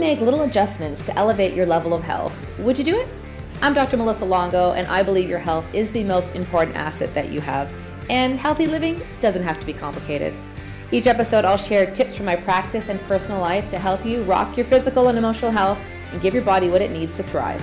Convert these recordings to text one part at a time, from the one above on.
make little adjustments to elevate your level of health, would you do it? I'm Dr. Melissa Longo, and I believe your health is the most important asset that you have. And healthy living doesn't have to be complicated. Each episode, I'll share tips from my practice and personal life to help you rock your physical and emotional health and give your body what it needs to thrive.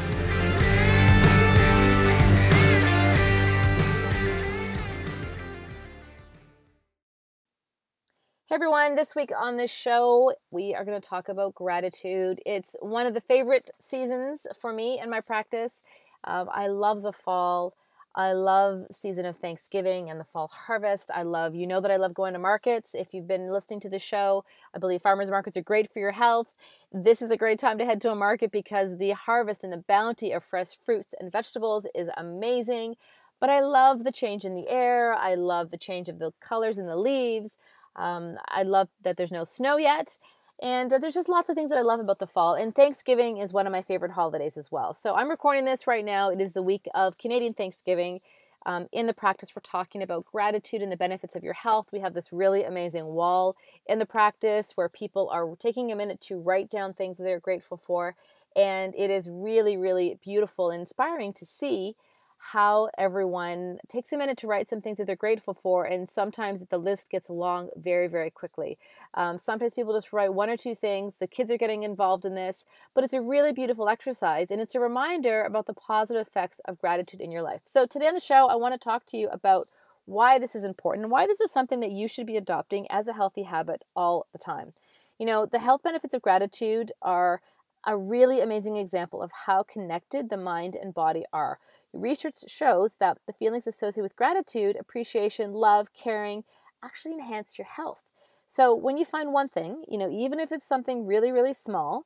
Everyone, this week on the show, we are going to talk about gratitude. It's one of the favorite seasons for me and my practice. Um, I love the fall. I love season of Thanksgiving and the fall harvest. I love, you know that I love going to markets. If you've been listening to the show, I believe farmers markets are great for your health. This is a great time to head to a market because the harvest and the bounty of fresh fruits and vegetables is amazing. But I love the change in the air. I love the change of the colors in the leaves. Um, I love that there's no snow yet. And uh, there's just lots of things that I love about the fall. And Thanksgiving is one of my favorite holidays as well. So I'm recording this right now. It is the week of Canadian Thanksgiving. Um, in the practice, we're talking about gratitude and the benefits of your health. We have this really amazing wall in the practice where people are taking a minute to write down things that they're grateful for. And it is really, really beautiful and inspiring to see how everyone takes a minute to write some things that they're grateful for, and sometimes the list gets long very, very quickly. Um, sometimes people just write one or two things. The kids are getting involved in this, but it's a really beautiful exercise, and it's a reminder about the positive effects of gratitude in your life. So, today on the show, I want to talk to you about why this is important and why this is something that you should be adopting as a healthy habit all the time. You know, the health benefits of gratitude are a really amazing example of how connected the mind and body are. Research shows that the feelings associated with gratitude, appreciation, love, caring actually enhance your health. So when you find one thing, you know, even if it's something really, really small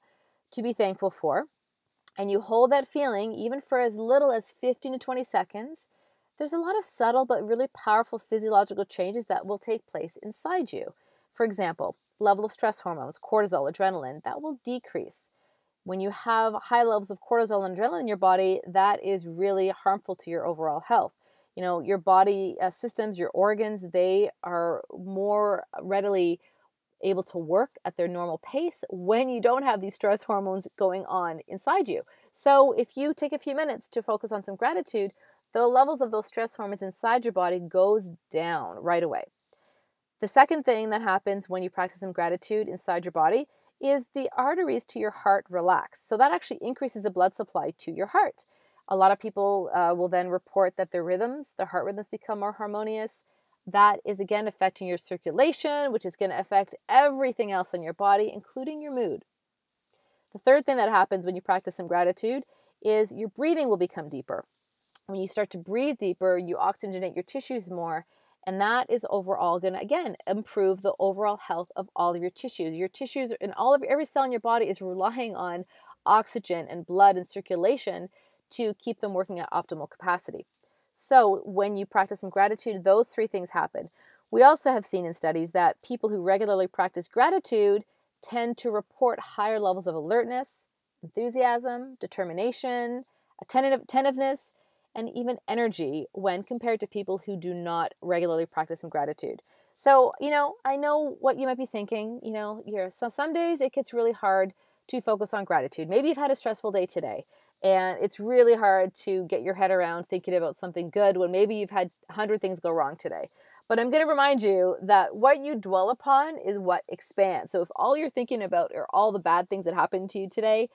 to be thankful for, and you hold that feeling even for as little as 15 to 20 seconds, there's a lot of subtle but really powerful physiological changes that will take place inside you. For example, level of stress hormones, cortisol, adrenaline, that will decrease. When you have high levels of cortisol and adrenaline in your body, that is really harmful to your overall health. You know, your body uh, systems, your organs, they are more readily able to work at their normal pace when you don't have these stress hormones going on inside you. So, if you take a few minutes to focus on some gratitude, the levels of those stress hormones inside your body goes down right away. The second thing that happens when you practice some gratitude inside your body is the arteries to your heart relax. So that actually increases the blood supply to your heart. A lot of people uh, will then report that their rhythms, their heart rhythms become more harmonious. That is again affecting your circulation, which is going to affect everything else in your body, including your mood. The third thing that happens when you practice some gratitude is your breathing will become deeper. When you start to breathe deeper, you oxygenate your tissues more, and that is overall going to, again, improve the overall health of all of your tissues. Your tissues and all of every cell in your body is relying on oxygen and blood and circulation to keep them working at optimal capacity. So, when you practice some gratitude, those three things happen. We also have seen in studies that people who regularly practice gratitude tend to report higher levels of alertness, enthusiasm, determination, attentiveness, and even energy when compared to people who do not regularly practice some gratitude. So, you know, I know what you might be thinking. You know, you're, so some days it gets really hard to focus on gratitude. Maybe you've had a stressful day today and it's really hard to get your head around thinking about something good when maybe you've had 100 things go wrong today. But I'm going to remind you that what you dwell upon is what expands. So if all you're thinking about are all the bad things that happened to you today,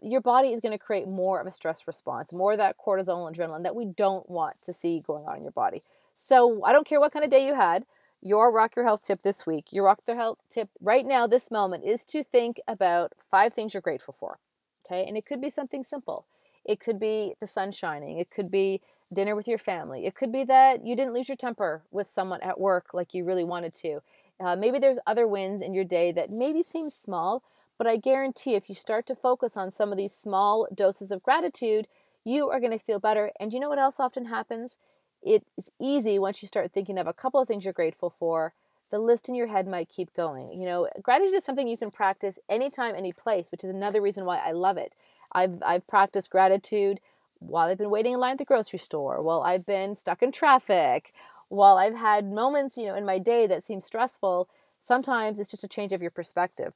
your body is going to create more of a stress response, more of that cortisol and adrenaline that we don't want to see going on in your body. So I don't care what kind of day you had, your Rock Your Health tip this week, your Rock Your Health tip right now, this moment, is to think about five things you're grateful for. Okay, and it could be something simple. It could be the sun shining. It could be dinner with your family. It could be that you didn't lose your temper with someone at work like you really wanted to. Uh, maybe there's other wins in your day that maybe seem small, but I guarantee if you start to focus on some of these small doses of gratitude, you are going to feel better. And you know what else often happens? It is easy once you start thinking of a couple of things you're grateful for. The list in your head might keep going. You know, gratitude is something you can practice anytime, any place, which is another reason why I love it. I've I've practiced gratitude while I've been waiting in line at the grocery store, while I've been stuck in traffic, while I've had moments, you know, in my day that seem stressful. Sometimes it's just a change of your perspective.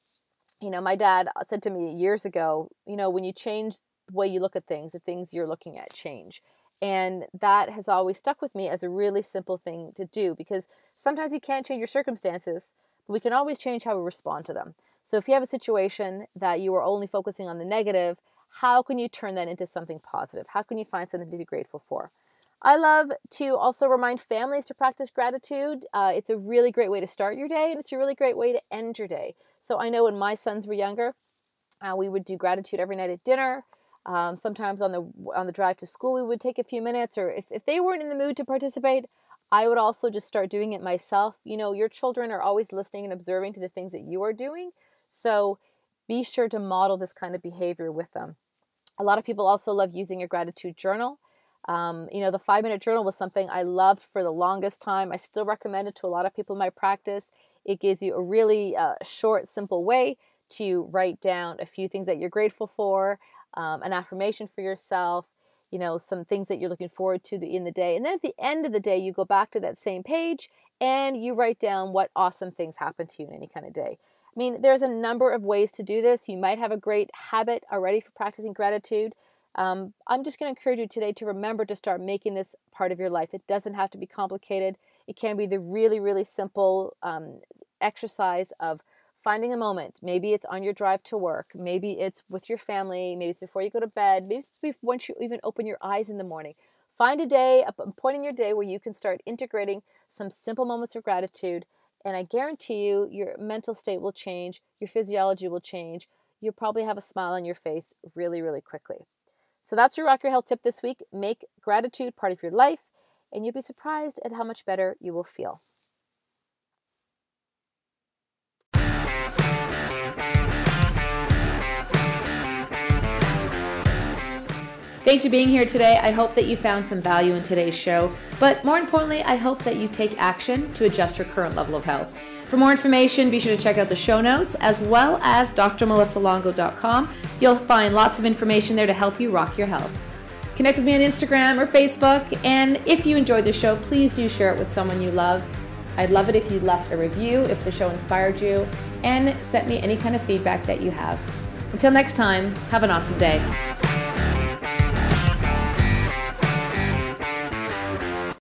You know, my dad uh, said to me years ago, you know, when you change the way you look at things, the things you're looking at change. And that has always stuck with me as a really simple thing to do because sometimes you can't change your circumstances, but we can always change how we respond to them. So if you have a situation that you are only focusing on the negative, how can you turn that into something positive? How can you find something to be grateful for? I love to also remind families to practice gratitude. Uh, it's a really great way to start your day, and it's a really great way to end your day. So I know when my sons were younger, uh, we would do gratitude every night at dinner. Um, sometimes on the on the drive to school, we would take a few minutes, or if, if they weren't in the mood to participate, I would also just start doing it myself. You know, your children are always listening and observing to the things that you are doing, so be sure to model this kind of behavior with them. A lot of people also love using a gratitude journal. Um, you know, the five minute journal was something I loved for the longest time. I still recommend it to a lot of people in my practice. It gives you a really uh, short, simple way to write down a few things that you're grateful for, um, an affirmation for yourself, you know, some things that you're looking forward to in the day. And then at the end of the day, you go back to that same page and you write down what awesome things happened to you in any kind of day. I mean, there's a number of ways to do this. You might have a great habit already for practicing gratitude. Um, I'm just going to encourage you today to remember to start making this part of your life. It doesn't have to be complicated. It can be the really, really simple um, exercise of finding a moment. Maybe it's on your drive to work. Maybe it's with your family. Maybe it's before you go to bed. Maybe it's once you even open your eyes in the morning. Find a day, a point in your day where you can start integrating some simple moments of gratitude. And I guarantee you, your mental state will change, your physiology will change. You'll probably have a smile on your face really, really quickly. So that's your Rock Your Health tip this week. Make gratitude part of your life, and you'll be surprised at how much better you will feel. Thanks for being here today. I hope that you found some value in today's show. But more importantly, I hope that you take action to adjust your current level of health. For more information, be sure to check out the show notes as well as drmelissalongo.com. You'll find lots of information there to help you rock your health. Connect with me on Instagram or Facebook. And if you enjoyed the show, please do share it with someone you love. I'd love it if you left a review if the show inspired you and sent me any kind of feedback that you have. Until next time, have an awesome day.